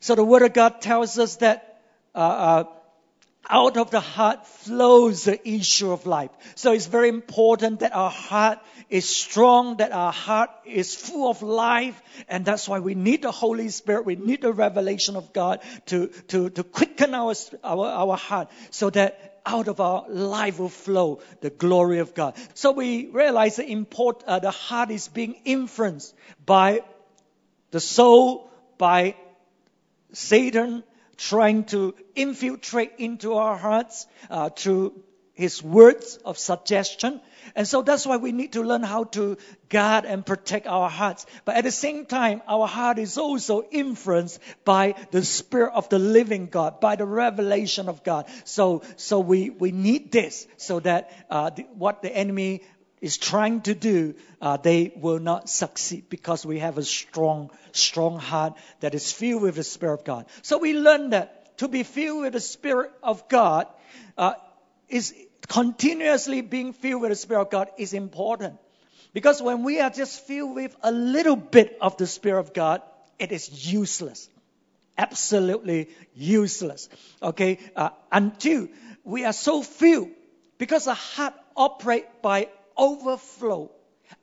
So the Word of God tells us that uh, uh, out of the heart flows the issue of life. So it's very important that our heart is strong, that our heart is full of life, and that's why we need the Holy Spirit, we need the revelation of God to, to, to quicken our, our, our heart so that out of our life will flow the glory of God. So we realize the import, uh, the heart is being influenced by the soul, by Satan, trying to infiltrate into our hearts uh, through his words of suggestion. And so that's why we need to learn how to guard and protect our hearts. But at the same time, our heart is also influenced by the Spirit of the living God, by the revelation of God. So, so we, we need this so that uh, the, what the enemy is trying to do, uh, they will not succeed because we have a strong, strong heart that is filled with the Spirit of God. So we learn that to be filled with the Spirit of God uh, is continuously being filled with the Spirit of God is important. Because when we are just filled with a little bit of the Spirit of God, it is useless. Absolutely useless. Okay? Uh, until we are so filled, because the heart operates by overflow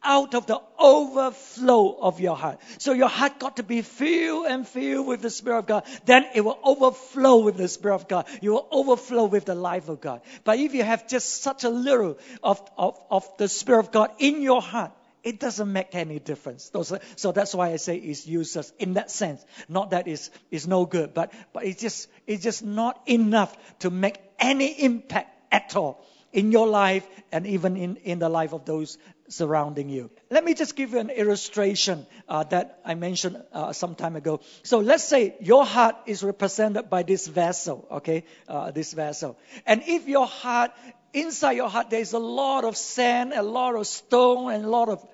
out of the overflow of your heart. So your heart got to be filled and filled with the Spirit of God. Then it will overflow with the Spirit of God. You will overflow with the life of God. But if you have just such a little of, of, of the Spirit of God in your heart, it doesn't make any difference. So that's why I say it's useless in that sense. Not that it's, it's no good, but, but it's, just, it's just not enough to make any impact at all in your life and even in, in the life of those surrounding you. Let me just give you an illustration uh, that I mentioned uh, some time ago. So let's say your heart is represented by this vessel, okay, uh, this vessel. And if your heart, inside your heart, there's a lot of sand, a lot of stone, and a lot of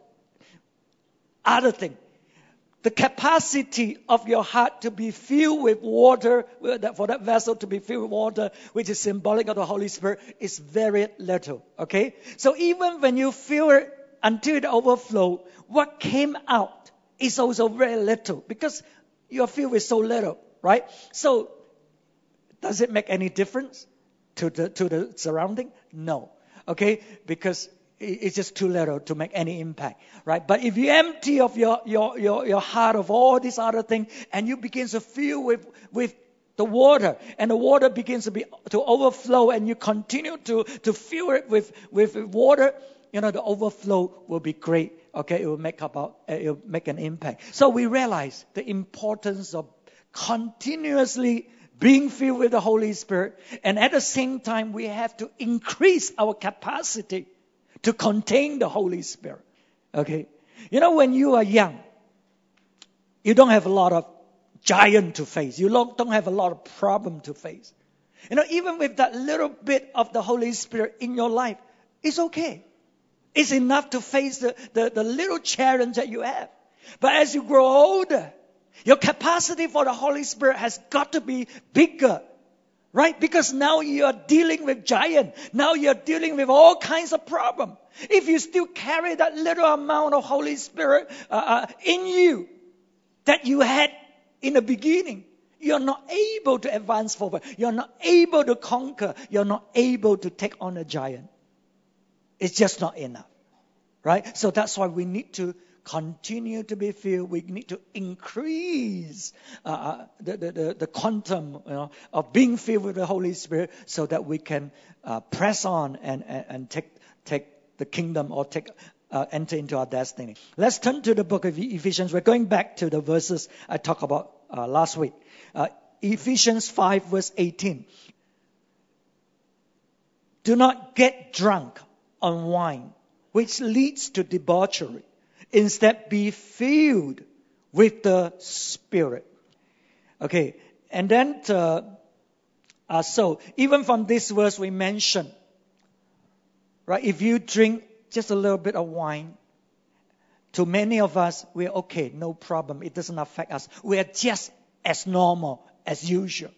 other things the capacity of your heart to be filled with water, uh, for that vessel to be filled with water, which is symbolic of the Holy Spirit, is very little. Okay? So even when you fill it until it overflow, what came out is also very little because you're filled with so little, right? So does it make any difference to the to the surrounding? No. Okay? Because it's just too little to make any impact, right? But if you empty of your, your, your, your heart of all these other things and you begin to fill with, with the water and the water begins to be, to overflow and you continue to, to fill it with, with water, you know, the overflow will be great. Okay. It will make about, uh, it will make an impact. So we realize the importance of continuously being filled with the Holy Spirit. And at the same time, we have to increase our capacity to contain the Holy Spirit. Okay? You know, when you are young, you don't have a lot of giant to face. You don't have a lot of problem to face. You know, even with that little bit of the Holy Spirit in your life, it's okay. It's enough to face the, the, the little challenge that you have. But as you grow older, your capacity for the Holy Spirit has got to be bigger Right? Because now you're dealing with giant. Now you're dealing with all kinds of problem. If you still carry that little amount of Holy Spirit uh, uh, in you that you had in the beginning, you're not able to advance forward. You're not able to conquer. You're not able to take on a giant. It's just not enough. Right? So that's why we need to continue to be filled. We need to increase uh, uh, the, the, the, quantum you know, of being filled with the Holy Spirit so that we can uh, press on and, and, and, take, take the kingdom or take, uh, enter into our destiny. Let's turn to the book of Ephesians. We're going back to the verses I talked about uh, last week. Uh, Ephesians 5, verse 18. Do not get drunk on wine, which leads to debauchery Instead, be filled with the Spirit. Okay, and then uh, uh, so even from this verse we mentioned, right? If you drink just a little bit of wine, to many of us we're okay, no problem. It doesn't affect us. We are just as normal as usual.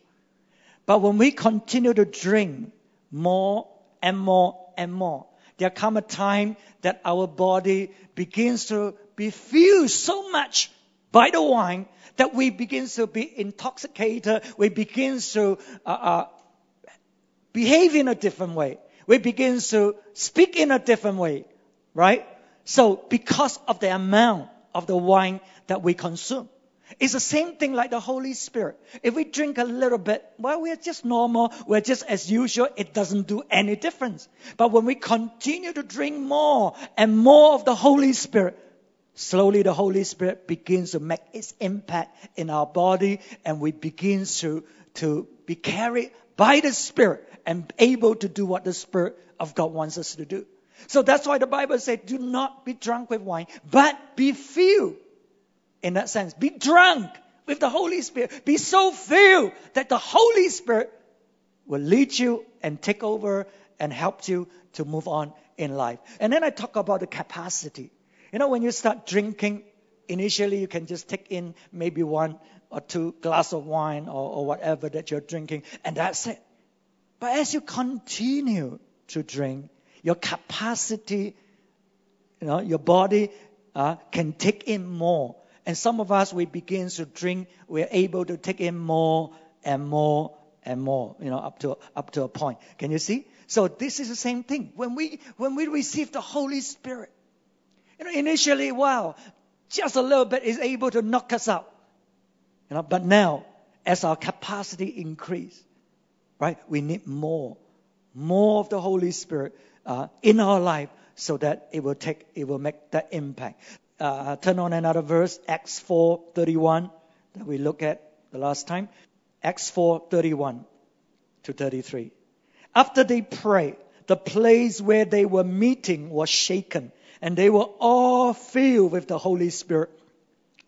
But when we continue to drink more and more and more, there come a time that our body begins to be filled so much by the wine that we begin to be intoxicated. We begin to uh, uh, behave in a different way. We begin to speak in a different way, right? So because of the amount of the wine that we consume. It's the same thing like the Holy Spirit. If we drink a little bit, well, we're just normal, we're just as usual, it doesn't do any difference. But when we continue to drink more and more of the Holy Spirit, slowly the Holy Spirit begins to make its impact in our body and we begin to, to be carried by the Spirit and able to do what the Spirit of God wants us to do. So that's why the Bible says, do not be drunk with wine, but be filled. In that sense, be drunk with the Holy Spirit. Be so filled that the Holy Spirit will lead you and take over and help you to move on in life. And then I talk about the capacity. You know, when you start drinking, initially you can just take in maybe one or two glass of wine or, or whatever that you're drinking, and that's it. But as you continue to drink, your capacity, you know, your body uh, can take in more. And some of us, we begin to drink, we're able to take in more and more and more, you know, up to, up to a point. Can you see? So this is the same thing. When we, when we receive the Holy Spirit, you know, initially, wow, just a little bit is able to knock us out. You know, but now, as our capacity increase, right, we need more, more of the Holy Spirit uh, in our life so that it will take, it will make that impact. Uh, turn on another verse, Acts 4:31 that we looked at the last time. Acts 4:31 to 33. After they prayed, the place where they were meeting was shaken, and they were all filled with the Holy Spirit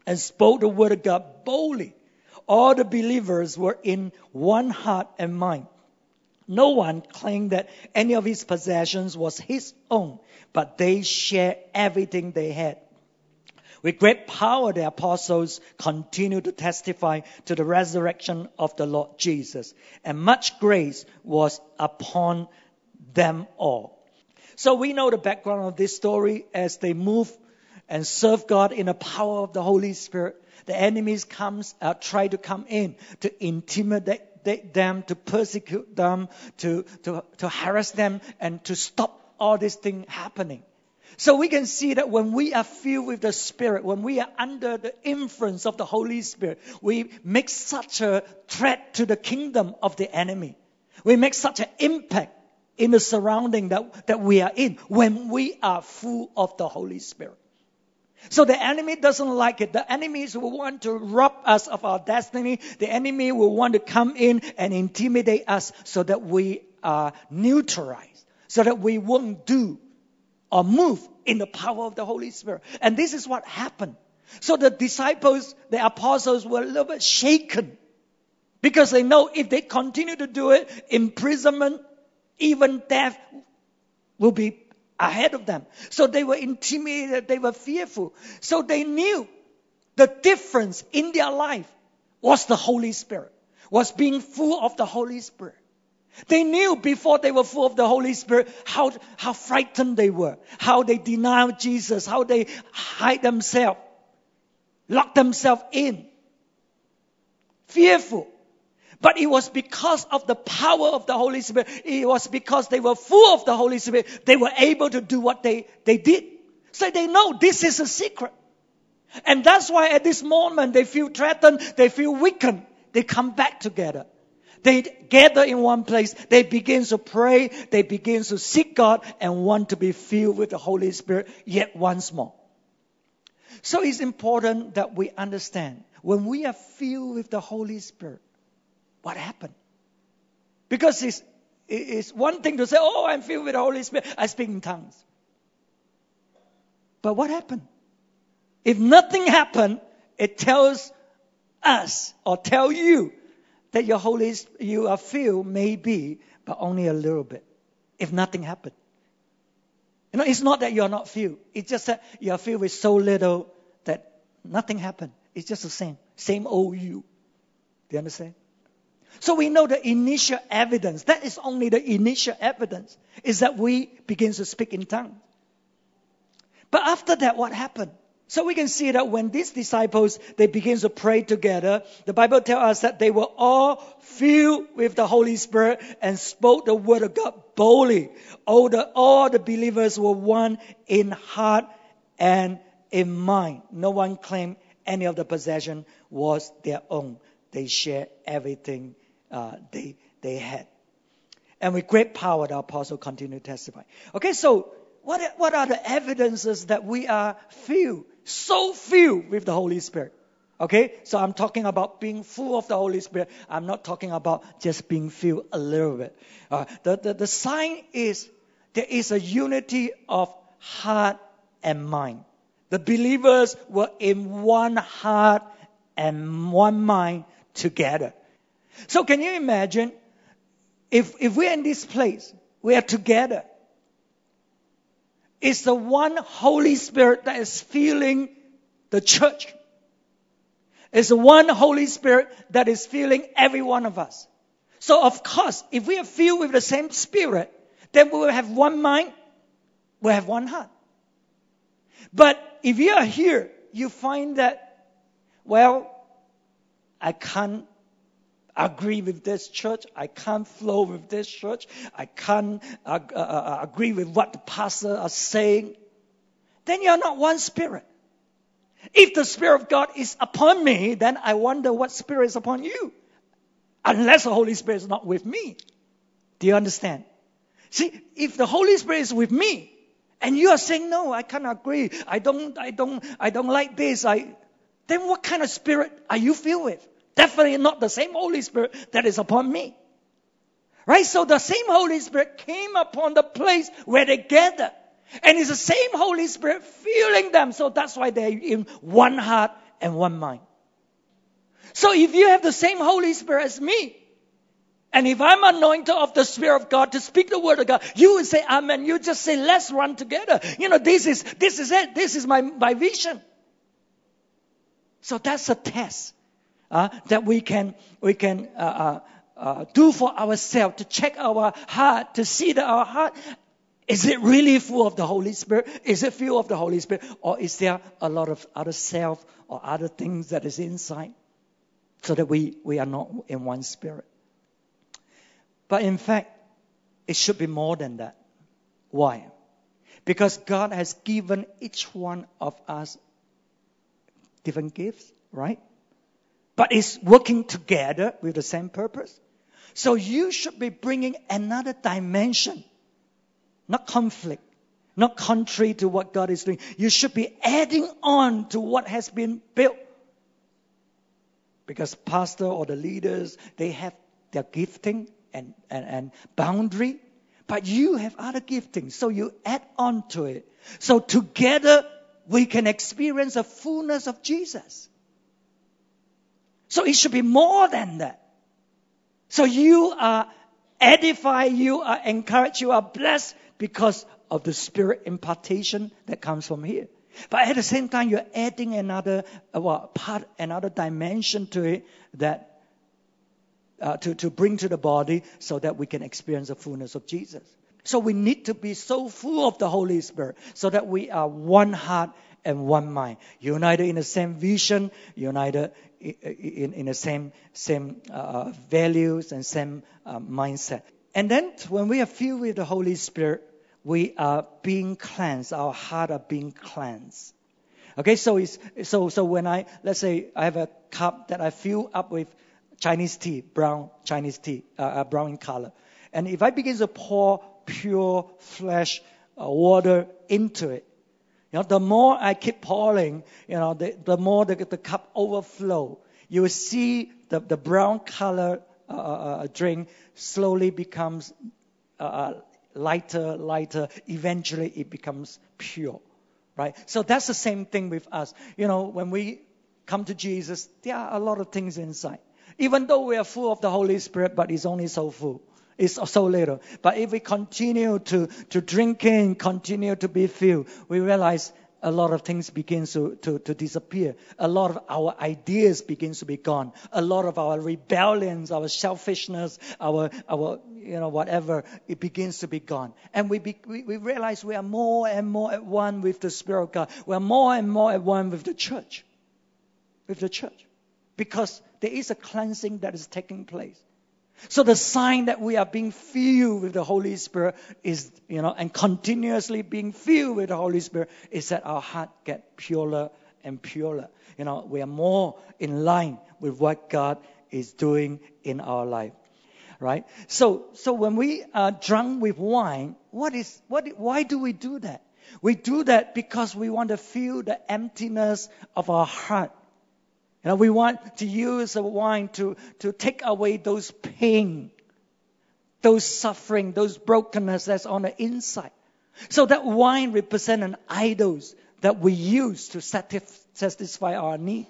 and spoke the word of God boldly. All the believers were in one heart and mind. No one claimed that any of his possessions was his own, but they shared everything they had. With great power, the apostles continued to testify to the resurrection of the Lord Jesus, and much grace was upon them all. So we know the background of this story as they move and serve God in the power of the Holy Spirit. The enemies comes, uh, try to come in to intimidate them, to persecute them, to, to, to harass them, and to stop all this thing happening. So we can see that when we are filled with the Spirit, when we are under the influence of the Holy Spirit, we make such a threat to the kingdom of the enemy. We make such an impact in the surrounding that, that we are in when we are full of the Holy Spirit. So the enemy doesn't like it. The enemies will want to rob us of our destiny. The enemy will want to come in and intimidate us so that we are neutralized, so that we won't do or move in the power of the Holy Spirit. And this is what happened. So the disciples, the apostles were a little bit shaken because they know if they continue to do it, imprisonment, even death will be ahead of them. So they were intimidated, they were fearful. So they knew the difference in their life was the Holy Spirit, was being full of the Holy Spirit. They knew before they were full of the Holy Spirit how, how frightened they were, how they denied Jesus, how they hide themselves, lock themselves in, fearful. But it was because of the power of the Holy Spirit. It was because they were full of the Holy Spirit. They were able to do what they, they did. So they know this is a secret. And that's why at this moment they feel threatened, they feel weakened. They come back together. They gather in one place. They begin to pray. They begin to seek God and want to be filled with the Holy Spirit yet once more. So it's important that we understand when we are filled with the Holy Spirit, what happened? Because it's, it's one thing to say, oh, I'm filled with the Holy Spirit. I speak in tongues. But what happened? If nothing happened, it tells us or tell you that your Holy you are filled maybe, but only a little bit. If nothing happened. You know, it's not that you're not filled. It's just that you're filled with so little that nothing happened. It's just the same. Same old you. Do you understand? So we know the initial evidence, that is only the initial evidence, is that we begin to speak in tongues. But after that, what happened? So we can see that when these disciples they begin to pray together, the Bible tells us that they were all filled with the Holy Spirit and spoke the word of God boldly. All the, all the believers were one in heart and in mind. No one claimed any of the possession was their own. They shared everything uh, they they had. And with great power, the apostle continued to testify. Okay, so what, what are the evidences that we are filled, so filled with the Holy Spirit? Okay, so I'm talking about being full of the Holy Spirit. I'm not talking about just being filled a little bit. Uh, the, the, the sign is there is a unity of heart and mind. The believers were in one heart and one mind together. So can you imagine if, if we're in this place, we are together. It's the one Holy Spirit that is filling the church. It's the one Holy Spirit that is filling every one of us. So of course, if we are filled with the same Spirit, then we will have one mind, we have one heart. But if you are here, you find that, well, I can't agree with this church. I can't flow with this church. I can't uh, uh, uh, agree with what the pastor are saying. Then you're not one spirit. If the Spirit of God is upon me, then I wonder what Spirit is upon you. Unless the Holy Spirit is not with me. Do you understand? See, if the Holy Spirit is with me, and you are saying, no, I can't agree. I don't, I don't, I don't like this. I, then what kind of spirit are you filled with? Definitely not the same Holy Spirit that is upon me. Right? So the same Holy Spirit came upon the place where they gathered. And it's the same Holy Spirit filling them. So that's why they're in one heart and one mind. So if you have the same Holy Spirit as me, and if I'm anointed of the Spirit of God to speak the word of God, you will say Amen. You just say, let's run together. You know, this is this is it. This is my, my vision. So that's a test uh, that we can we can uh, uh, uh, do for ourselves to check our heart to see that our heart is it really full of the Holy Spirit? Is it full of the Holy Spirit, or is there a lot of other self or other things that is inside, so that we we are not in one spirit? But in fact, it should be more than that. Why? Because God has given each one of us different gifts, right? But it's working together with the same purpose. So you should be bringing another dimension, not conflict, not contrary to what God is doing. You should be adding on to what has been built. Because pastor or the leaders, they have their gifting and, and, and boundary, but you have other giftings, so you add on to it. So together we can experience the fullness of Jesus. So it should be more than that. So you are edified, you are encouraged, you are blessed because of the spirit impartation that comes from here. But at the same time, you're adding another uh, well, part, another dimension to it that uh, to, to bring to the body so that we can experience the fullness of Jesus. So we need to be so full of the Holy Spirit so that we are one heart and one mind, united in the same vision, united in, in the same, same uh, values and same uh, mindset. And then when we are filled with the Holy Spirit, we are being cleansed. Our heart are being cleansed. Okay, so it's, so so when I let's say I have a cup that I fill up with Chinese tea, brown Chinese tea, uh, uh brown in color, and if I begin to pour pure fresh uh, water into it, you know, the more I keep pouring, you know, the, the more the, the cup overflow. You will see the, the brown color uh, uh, uh drink slowly becomes uh, uh, lighter, lighter. Eventually, it becomes pure, right? So that's the same thing with us. You know, when we come to Jesus, there are a lot of things inside. Even though we are full of the Holy Spirit, but it's only so full. It's so little. But if we continue to, to drink in, continue to be filled, we realize a lot of things begins to, to, to disappear. A lot of our ideas begins to be gone. A lot of our rebellions, our selfishness, our, our you know, whatever, it begins to be gone. And we, be, we, we realize we are more and more at one with the Spirit of God. We are more and more at one with the church. With the church. Because there is a cleansing that is taking place. So the sign that we are being filled with the Holy Spirit is, you know, and continuously being filled with the Holy Spirit is that our heart get purer and purer. You know, we are more in line with what God is doing in our life. Right? So, so when we are drunk with wine, what is, what, why do we do that? We do that because we want to feel the emptiness of our heart you know, we want to use the wine to, to take away those pain, those suffering, those brokenness that's on the inside. So that wine represents an idols that we use to satisfy our need.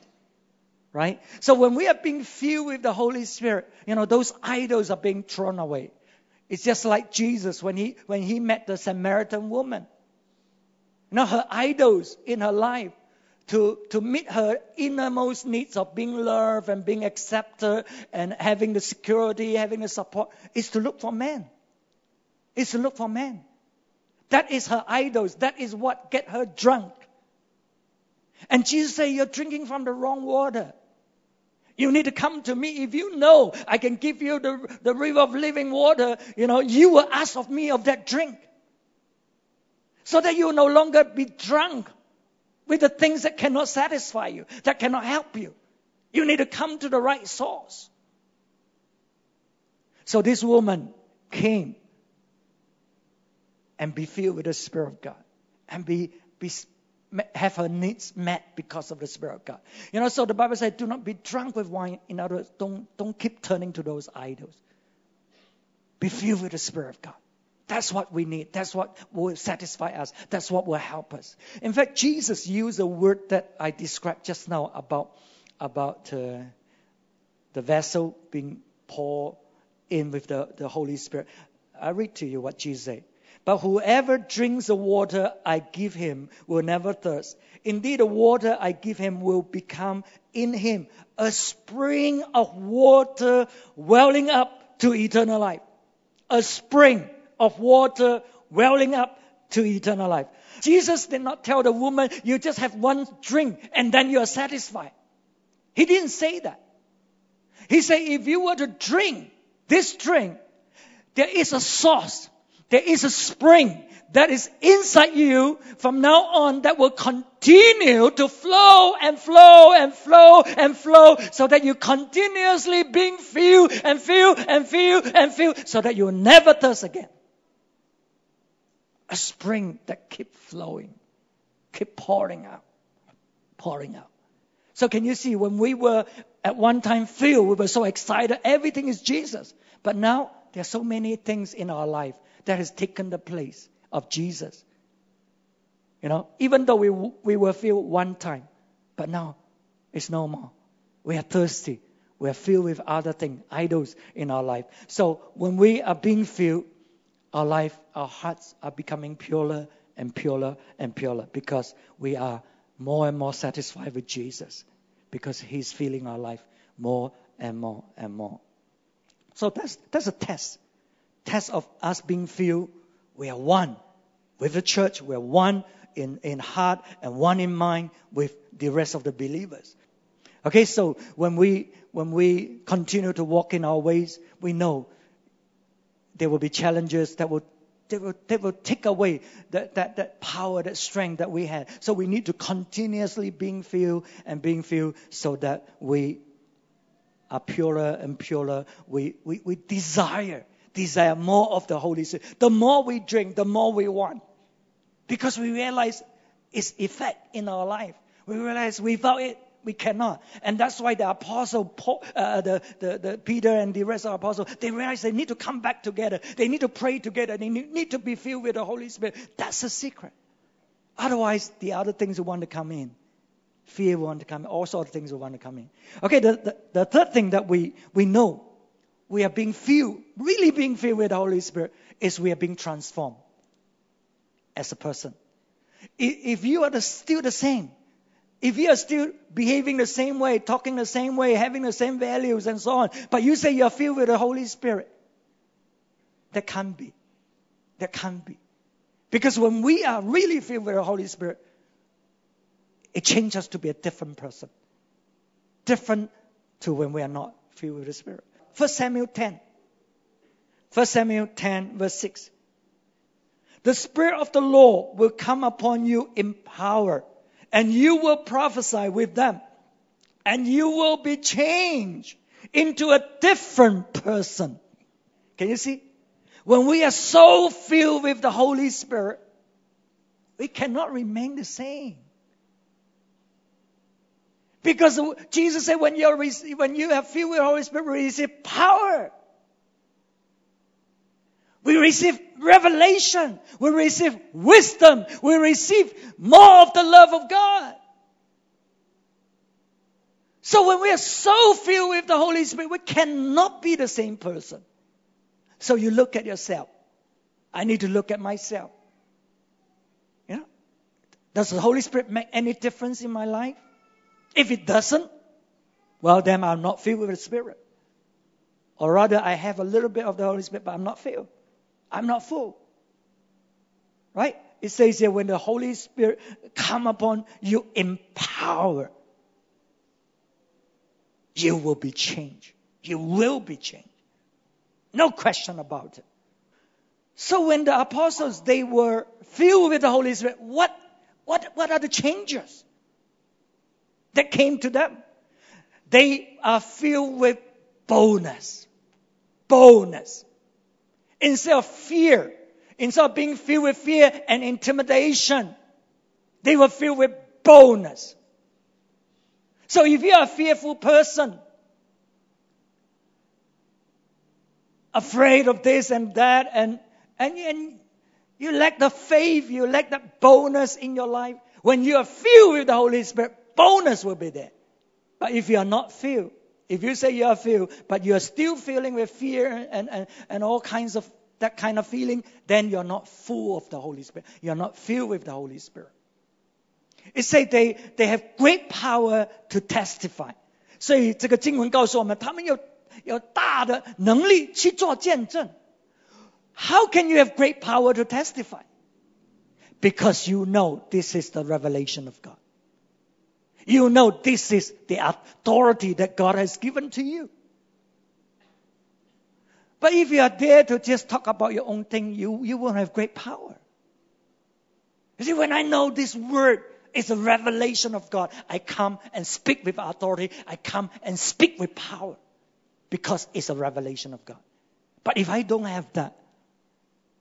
Right? So when we are being filled with the Holy Spirit, you know, those idols are being thrown away. It's just like Jesus when he, when he met the Samaritan woman. You know, her idols in her life to, to meet her innermost needs of being loved and being accepted and having the security, having the support, is to look for men. Is to look for men. That is her idols. That is what get her drunk. And Jesus said, You're drinking from the wrong water. You need to come to me. If you know I can give you the, the river of living water, you know, you will ask of me of that drink. So that you will no longer be drunk with the things that cannot satisfy you, that cannot help you. You need to come to the right source. So this woman came and be filled with the Spirit of God and be, be have her needs met because of the Spirit of God. You know, so the Bible says, do not be drunk with wine. In other words, don't, don't keep turning to those idols. Be filled with the Spirit of God. That's what we need. That's what will satisfy us. That's what will help us. In fact, Jesus used a word that I described just now about, about uh, the vessel being poured in with the, the Holy Spirit. I read to you what Jesus said. But whoever drinks the water I give him will never thirst. Indeed, the water I give him will become in him a spring of water welling up to eternal life. A spring of water welling up to eternal life. Jesus did not tell the woman, you just have one drink and then you are satisfied. He didn't say that. He said, if you were to drink this drink, there is a source, there is a spring that is inside you from now on that will continue to flow and flow and flow and flow so that you continuously being filled and filled and filled and filled so that you will never thirst again a spring that keep flowing, keep pouring out, pouring out. So can you see when we were at one time filled, we were so excited, everything is Jesus. But now there are so many things in our life that has taken the place of Jesus. You know, even though we, we were filled one time, but now it's no more. We are thirsty. We are filled with other things, idols in our life. So when we are being filled, our life, our hearts are becoming purer and purer and purer because we are more and more satisfied with Jesus because He's filling our life more and more and more. So that's, that's a test. Test of us being filled. We are one with the church. We are one in, in heart and one in mind with the rest of the believers. Okay, so when we, when we continue to walk in our ways, we know there will be challenges that will they will, they will take away that, that, that power, that strength that we had. So we need to continuously being filled and being filled so that we are purer and purer. We, we, we desire, desire more of the Holy Spirit. The more we drink, the more we want. Because we realize its effect in our life. We realize without it, we cannot. And that's why the apostle, Paul, uh, the, the, the Peter and the rest of the apostles, they realize they need to come back together. They need to pray together. They need, to be filled with the Holy Spirit. That's the secret. Otherwise, the other things will want to come in. Fear will want to come in. All sorts of things will want to come in. Okay, the, the, the third thing that we, we know we are being filled, really being filled with the Holy Spirit, is we are being transformed as a person. If you are the, still the same, if you are still behaving the same way, talking the same way, having the same values and so on, but you say you're filled with the Holy Spirit, that can't be. That can't be. Because when we are really filled with the Holy Spirit, it changes us to be a different person. Different to when we are not filled with the Spirit. 1 Samuel 10. 1 Samuel 10, verse 6. The Spirit of the Lord will come upon you in power, and you will prophesy with them, and you will be changed into a different person. Can you see? When we are so filled with the Holy Spirit, we cannot remain the same. Because Jesus said, when, you're, when you have filled with the Holy Spirit, we receive power. We receive revelation. We receive wisdom. We receive more of the love of God. So when we are so filled with the Holy Spirit, we cannot be the same person. So you look at yourself. I need to look at myself. You know? Does the Holy Spirit make any difference in my life? If it doesn't, well, then I'm not filled with the Spirit. Or rather, I have a little bit of the Holy Spirit, but I'm not filled. I'm not full. Right? It says here when the Holy Spirit come upon you in power, you will be changed. You will be changed. No question about it. So when the apostles they were filled with the Holy Spirit, what what what are the changes that came to them? They are filled with boldness. Boldness. Instead of fear, instead of being filled with fear and intimidation, they were filled with boldness. So if you are a fearful person, afraid of this and that, and, and, and you lack the faith, you lack the boldness in your life. When you are filled with the Holy Spirit, boldness will be there. But if you are not filled, if you say you are filled, but you are still feeling with fear and, and, and all kinds of that kind of feeling, then you're not full of the Holy Spirit. You're not filled with the Holy Spirit. It says they, they have great power to testify. 所以这个经文告诉我们，他们有有大的能力去做见证。How can you have great power to testify? Because you know this is the revelation of God. You know this is the authority that God has given to you. But if you are there to just talk about your own thing, you, you won't have great power. You see, when I know this word is a revelation of God, I come and speak with authority. I come and speak with power because it's a revelation of God. But if I don't have that,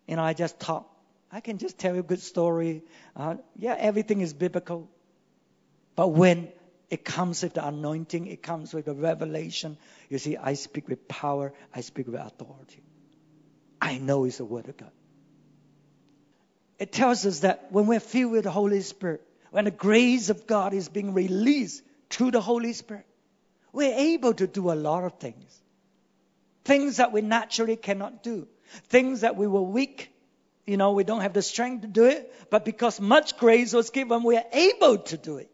you know, I just talk. I can just tell you a good story. Uh, yeah, everything is biblical. But when it comes with the anointing, it comes with the revelation, you see, I speak with power, I speak with authority. I know it's the Word of God. It tells us that when we're filled with the Holy Spirit, when the grace of God is being released through the Holy Spirit, we're able to do a lot of things. Things that we naturally cannot do. Things that we were weak. You know, we don't have the strength to do it. But because much grace was given, we are able to do it.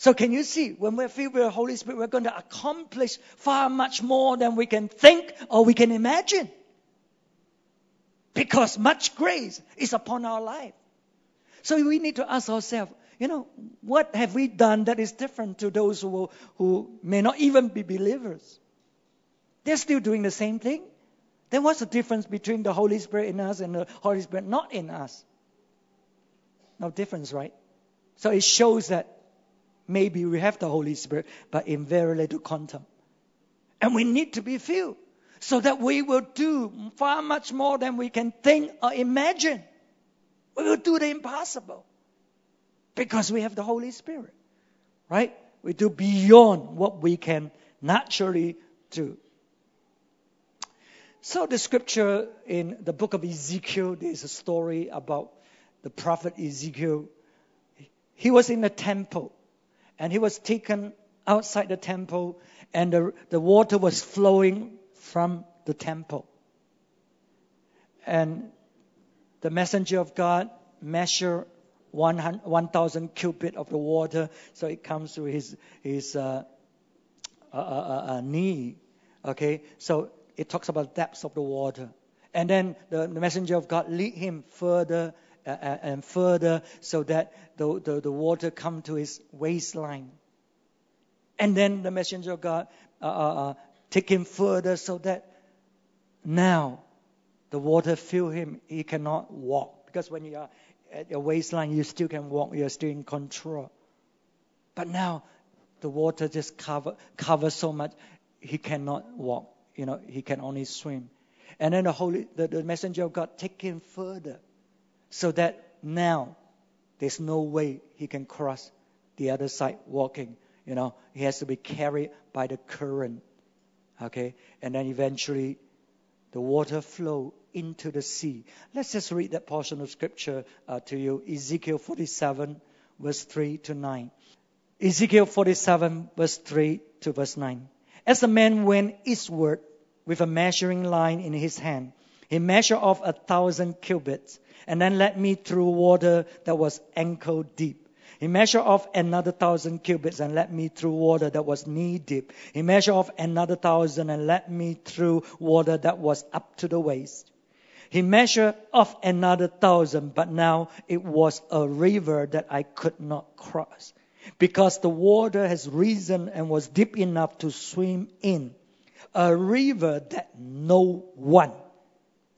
So can you see, when we're filled with the Holy Spirit, we're going to accomplish far much more than we can think or we can imagine. Because much grace is upon our life. So we need to ask ourselves, you know, what have we done that is different to those who, who may not even be believers? They're still doing the same thing. Then what's the difference between the Holy Spirit in us and the Holy Spirit not in us? No difference, right? So it shows that maybe we have the Holy Spirit, but in very little quantum. And we need to be filled so that we will do far much more than we can think or imagine. We will do the impossible because we have the Holy Spirit, right? We do beyond what we can naturally do. So the scripture in the book of Ezekiel, there's a story about the prophet Ezekiel. He was in the temple and he was taken outside the temple and the, the water was flowing from the temple. And the messenger of God measured 1,000 cubit of the water, so it comes to his his uh, uh, uh, uh, knee. Okay, so it talks about depths of the water, and then the, the messenger of God lead him further uh, uh, Uh, uh, and further, so that the, the the water come to his waistline, and then the messenger of God uh, take him further, so that now the water fill him. He cannot walk because when you are at your waistline, you still can walk. You're still in control. But now, the water just cover covers so much, he cannot walk. You know, he can only swim. And then the holy, the, the messenger of God take him further, so that now there's no way he can cross the other side walking. You know, he has to be carried by the current. Okay, and then eventually, the water flow into the sea. Let's just read that portion of scripture uh, to you Ezekiel 47, verse 3 to 9. Ezekiel 47, verse 3 to verse 9. As the man went eastward with a measuring line in his hand, he measured off a thousand cubits and then led me through water that was ankle deep. He measured off another thousand cubits and led me through water that was knee deep. He measured off another thousand and led me through water that was up to the waist. He measured off another thousand, but now it was a river that I could not cross because the water has risen and was deep enough to swim in. A river that no one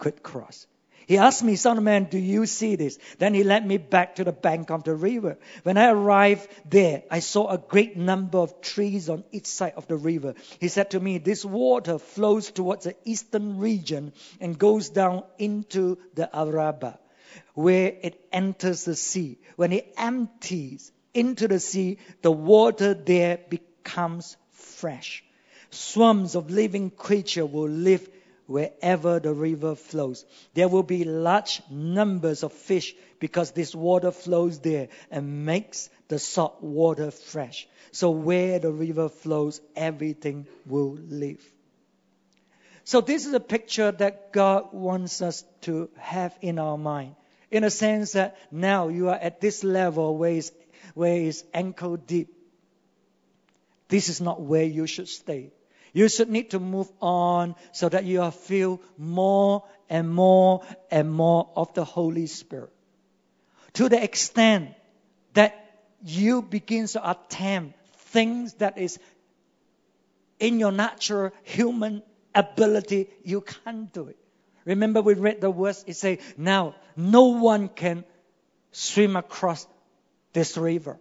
could cross. He asked me, Son of man, do you see this? Then he led me back to the bank of the river. When I arrived there, I saw a great number of trees on each side of the river. He said to me, This water flows towards the eastern region and goes down into the Arabah, where it enters the sea. When it empties into the sea, the water there becomes fresh. Swarms of living creatures will live wherever the river flows. There will be large numbers of fish because this water flows there and makes the salt water fresh. So where the river flows, everything will live. So this is a picture that God wants us to have in our mind. In a sense that now you are at this level where it's, where it's ankle deep. This is not where you should stay. You should need to move on so that you feel more and more and more of the Holy Spirit. To the extent that you begin to attempt things that is in your natural human ability, you can't do it. Remember we read the words, it says, now no one can swim across this river.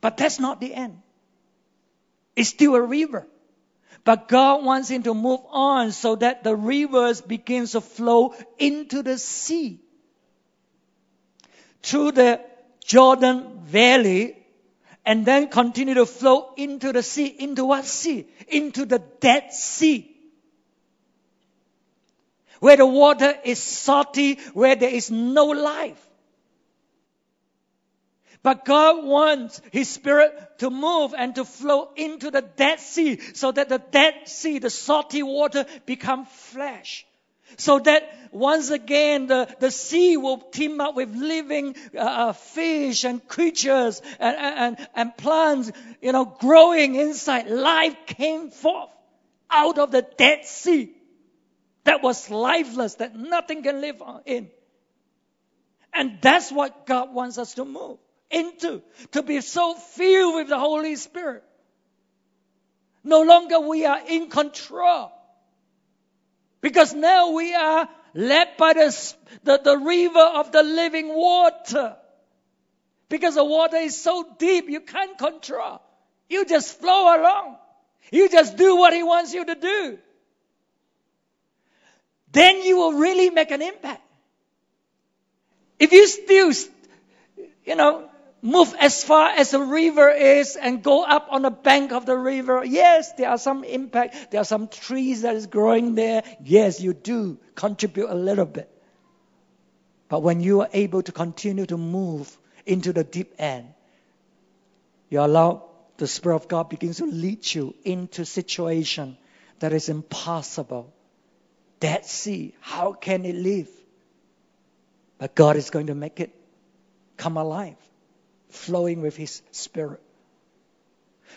But that's not the end. It's still a river. But God wants him to move on so that the rivers begins to flow into the sea. Through the Jordan Valley and then continue to flow into the sea. Into what sea? Into the Dead Sea. Where the water is salty, where there is no life. But God wants His Spirit to move and to flow into the Dead Sea so that the Dead Sea, the salty water, become flesh. So that once again the, the sea will teem up with living uh, uh fish and creatures and, and, and plants, you know, growing inside. Life came forth out of the Dead Sea that was lifeless, that nothing can live in. And that's what God wants us to move into, to be so filled with the Holy Spirit. No longer we are in control. Because now we are led by the, the, the river of the living water. Because the water is so deep, you can't control. You just flow along. You just do what He wants you to do. Then you will really make an impact. If you still, you know, move as far as the river is and go up on the bank of the river. Yes, there are some impact. There are some trees that is growing there. Yes, you do contribute a little bit. But when you are able to continue to move into the deep end, you allow the Spirit of God begins to lead you into situation that is impossible. Dead sea, how can it live? But God is going to make it come alive, flowing with His Spirit.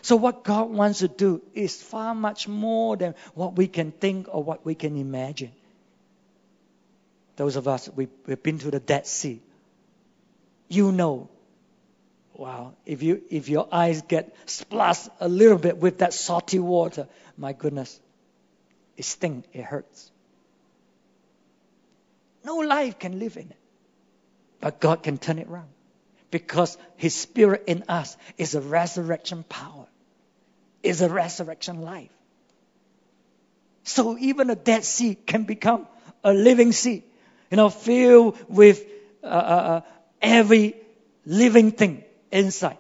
So, what God wants to do is far much more than what we can think or what we can imagine. Those of us, we, we've been to the Dead Sea. You know, wow, if, you, if your eyes get splashed a little bit with that salty water, my goodness, it stings, it hurts. No life can live in it. But God can turn it around because His Spirit in us is a resurrection power, is a resurrection life. So even a dead sea can become a living sea, you know, filled with uh, uh, uh every living thing inside.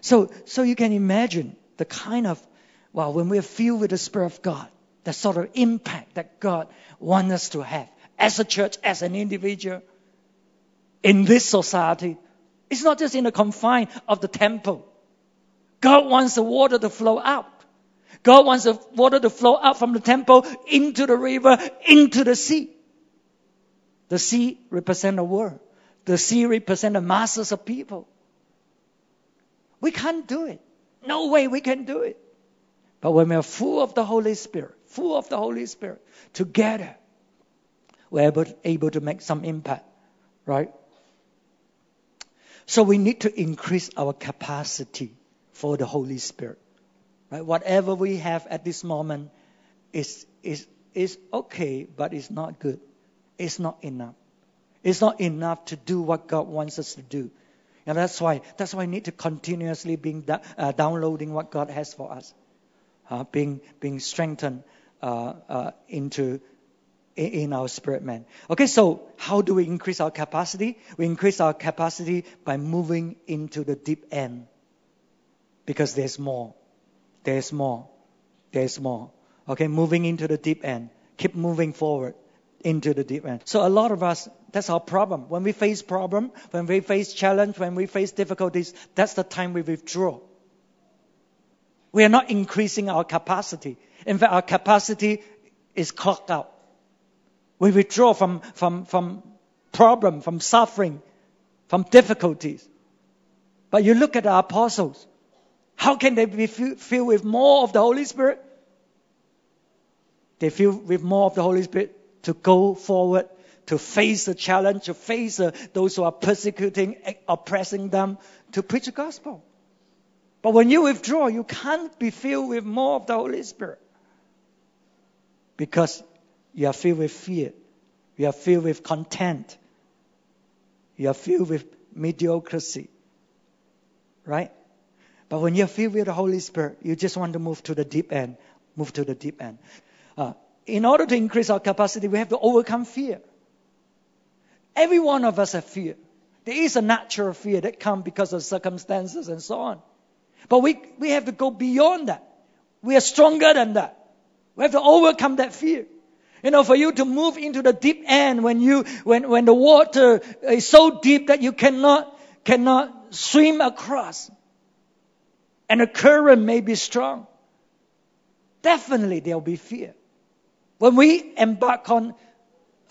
So, so you can imagine the kind of, well, when we're filled with the Spirit of God, the sort of impact that God wants us to have as a church, as an individual, in this society. It's not just in the confine of the temple. God wants the water to flow out. God wants the water to flow out from the temple into the river, into the sea. The sea represents the world. The sea represents the masses of people. We can't do it. No way we can do it. But when we are full of the Holy Spirit, full of the Holy Spirit, together, we're able, able to make some impact, right? So we need to increase our capacity for the Holy Spirit. Right? Whatever we have at this moment is, is, is okay, but it's not good. It's not enough. It's not enough to do what God wants us to do. And that's why that's why we need to continuously being uh, downloading what God has for us, uh, being being strengthened uh, uh into in our spirit man. Okay, so how do we increase our capacity? We increase our capacity by moving into the deep end. Because there's more. There's more. There's more. Okay, moving into the deep end. Keep moving forward into the deep end. So a lot of us, that's our problem. When we face problem, when we face challenge, when we face difficulties, that's the time we withdraw. We are not increasing our capacity. In fact, our capacity is clocked out. We withdraw from, from, from problem, from suffering, from difficulties. But you look at the apostles. How can they be filled with more of the Holy Spirit? They feel with more of the Holy Spirit to go forward, to face the challenge, to face those who are persecuting, eh, oppressing them, to preach the gospel. But when you withdraw, you can't be filled with more of the Holy Spirit. Because you are filled with fear. You are filled with content. You are filled with mediocrity. Right? But when you're filled with the Holy Spirit, you just want to move to the deep end. Move to the deep end. Uh, in order to increase our capacity, we have to overcome fear. Every one of us have fear. There is a natural fear that comes because of circumstances and so on. But we, we have to go beyond that. We are stronger than that. We have to overcome that fear. You know, for you to move into the deep end when you, when, when the water is so deep that you cannot, cannot swim across. And the current may be strong. Definitely there'll be fear. When we embark on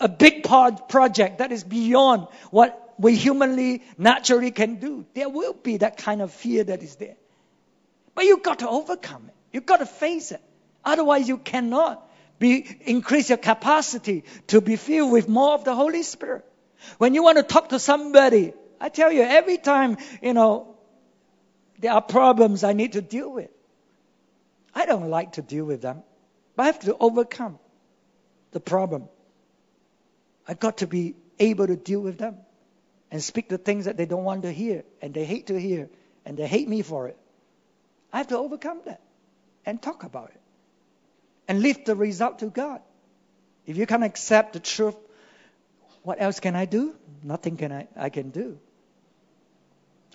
a big part project that is beyond what we humanly, naturally can do, there will be that kind of fear that is there. But you've got to overcome it. You've got to face it. Otherwise, you cannot be, increase your capacity to be filled with more of the Holy Spirit. When you want to talk to somebody, I tell you, every time, you know, there are problems I need to deal with. I don't like to deal with them, but I have to overcome the problem. I've got to be able to deal with them and speak the things that they don't want to hear and they hate to hear and they hate me for it. I have to overcome that and talk about it and leave the result to God. If you can't accept the truth, what else can I do? Nothing can I, I can do.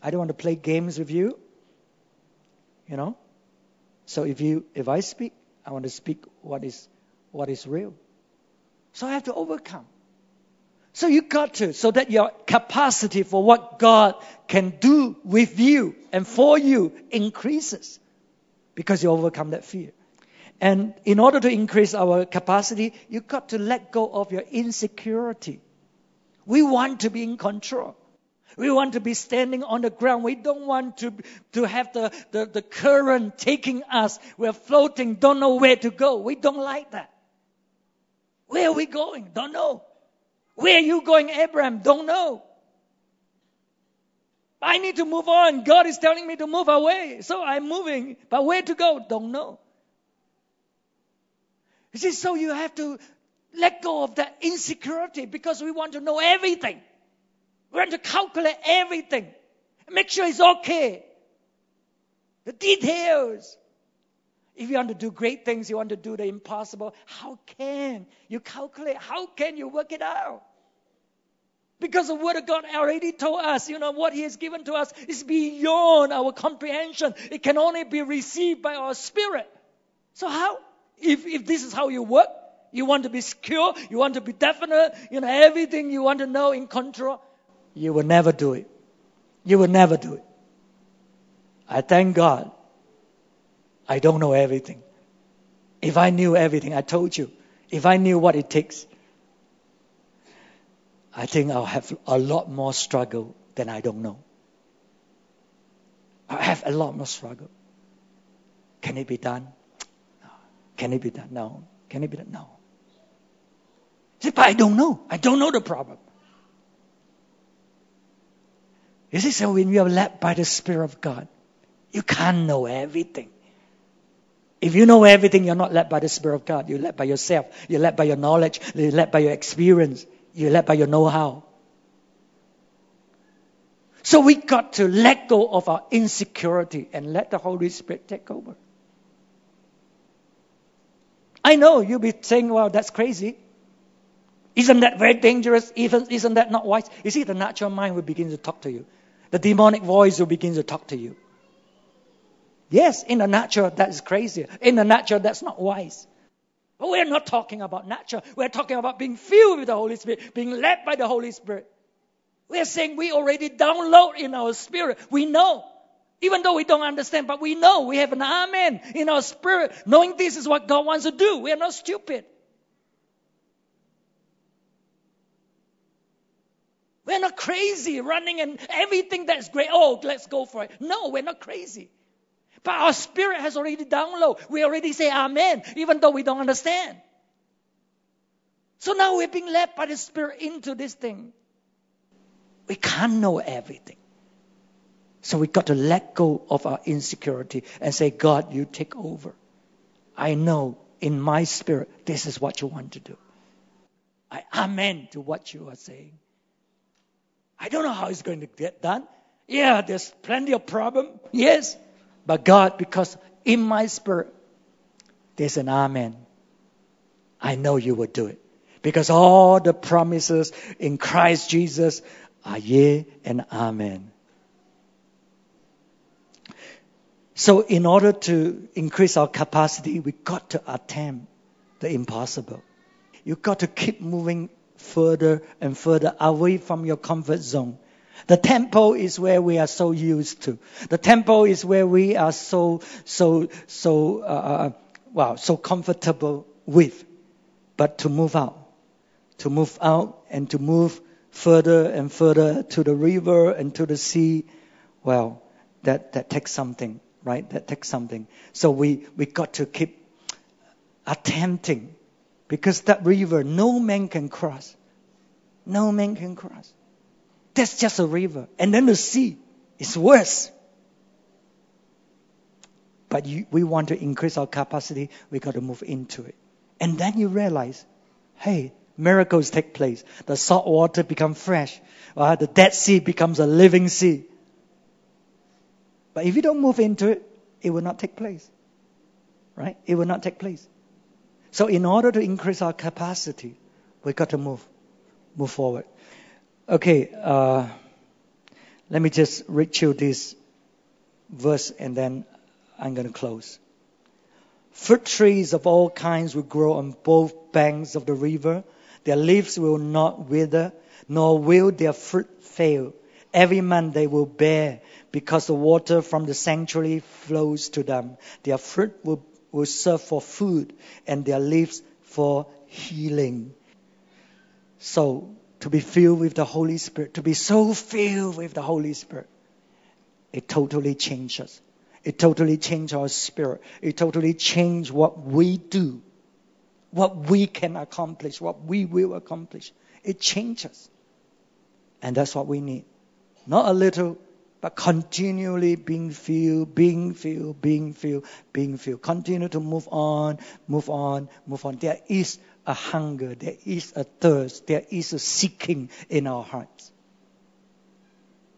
I don't want to play games with you. You know? So if you if I speak, I want to speak what is what is real. So I have to overcome. So you got to, so that your capacity for what God can do with you and for you increases because you overcome that fear. And in order to increase our capacity, you've got to let go of your insecurity. We want to be in control. We want to be standing on the ground. We don't want to, to have the, the, the current taking us. We're floating, don't know where to go. We don't like that. Where are we going? Don't know. Where are you going, Abraham? Don't know. I need to move on. God is telling me to move away. So I'm moving. But where to go? Don't know. You see, so you have to let go of that insecurity because we want to know everything. We want to calculate everything. Make sure it's okay. The details. If you want to do great things, you want to do the impossible, how can you calculate? How can you work it out? Because the Word of God already told us, you know, what He has given to us is beyond our comprehension. It can only be received by our spirit. So how? If, if this is how you work, you want to be secure, you want to be definite, you know, everything you want to know in control, you will never do it. You will never do it. I thank God. I don't know everything. If I knew everything, I told you, if I knew what it takes, I think I'll have a lot more struggle than I don't know. I have a lot more struggle. Can it be done? Can it be done? No. Can it be done? No. See, but I don't know. I don't know the problem. You see, so when you are led by the Spirit of God, you can't know everything. If you know everything, you're not led by the Spirit of God. You're led by yourself. You're led by your knowledge. You're led by your experience. You're led by your know how. So we got to let go of our insecurity and let the Holy Spirit take over. I know you'll be saying, well, that's crazy. Isn't that very dangerous? Even, isn't that not wise? You see, the natural mind will begin to talk to you. The demonic voice will begin to talk to you. Yes, in the natural, that is crazy. In the natural, that's not wise. But we're not talking about natural. We're talking about being filled with the Holy Spirit, being led by the Holy Spirit. We're saying we already download in our spirit. We know. Even though we don't understand, but we know. We have an amen in our spirit, knowing this is what God wants to do. We are not stupid. We're not crazy running and everything that's great. Oh, let's go for it. No, we're not crazy. But our spirit has already downloaded. We already say amen, even though we don't understand. So now we're being led by the Spirit into this thing. We can't know everything. So we got to let go of our insecurity and say, God, you take over. I know in my spirit this is what you want to do. I amen to what you are saying. I don't know how it's going to get done. Yeah, there's plenty of problem. Yes. But God, because in my spirit, there's an amen. I know you will do it. Because all the promises in Christ Jesus are yea and amen. So in order to increase our capacity, we got to attempt the impossible. You've got to keep moving further and further away from your comfort zone. The temple is where we are so used to. The temple is where we are so, so, so, uh, uh well, so comfortable with. But to move out, to move out and to move further and further to the river and to the sea, well, that, that takes something, right? That takes something. So we, we got to keep attempting because that river, no man can cross. No man can cross. That's just a river. And then the sea is worse. But you, we want to increase our capacity, we got to move into it. And then you realize, hey, miracles take place. The salt water becomes fresh. Uh, the Dead Sea becomes a living sea. But if you don't move into it, it will not take place. Right? It will not take place. So in order to increase our capacity, we've got to move, move forward. Okay, uh, let me just read you this verse and then I'm going to close. Fruit trees of all kinds will grow on both banks of the river. Their leaves will not wither, nor will their fruit fail. Every month they will bear, because the water from the sanctuary flows to them. Their fruit will will serve for food and their leaves for healing. So to be filled with the Holy Spirit, to be so filled with the Holy Spirit, it totally changes. It totally changes our spirit. It totally changes what we do, what we can accomplish, what we will accomplish. It changes. And that's what we need. Not a little, but continually being filled, being filled, being filled, being filled. Continue to move on, move on, move on. There is a hunger, there is a thirst, there is a seeking in our hearts.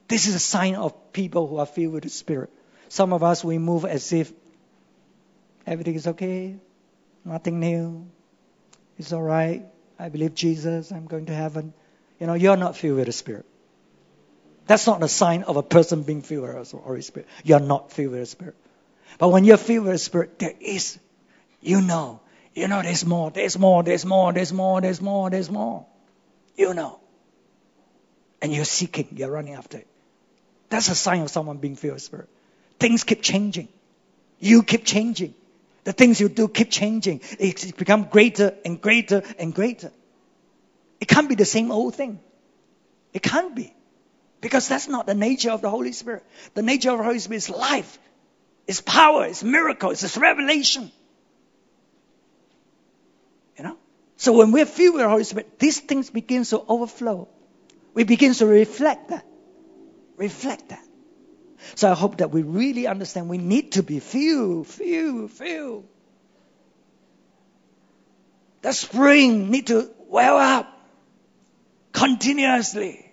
This is a sign of people who are filled with the Spirit. Some of us, we move as if everything is okay, nothing new, it's all right. I believe Jesus, I'm going to heaven. You know, you're not filled with the Spirit. That's not a sign of a person being filled with the Holy Spirit. You're not filled with the Spirit. But when you're filled with the Spirit, there is, you know, you know, there's more, there's more, there's more, there's more, there's more, there's more. You know. And you're seeking, you're running after it. That's a sign of someone being filled with the Spirit. Things keep changing. You keep changing. The things you do keep changing. It become greater and greater and greater. It can't be the same old thing. It can't be. Because that's not the nature of the Holy Spirit. The nature of the Holy Spirit is life, it's power, it's miracles, it's revelation. You know? So when we're filled with the Holy Spirit, these things begin to overflow. We begin to reflect that. Reflect that. So I hope that we really understand we need to be filled, filled, filled. The spring need to well up continuously.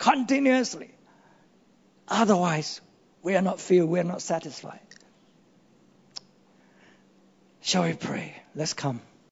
Continuously. Otherwise, we are not filled, we are not satisfied. Shall we pray? Let's come.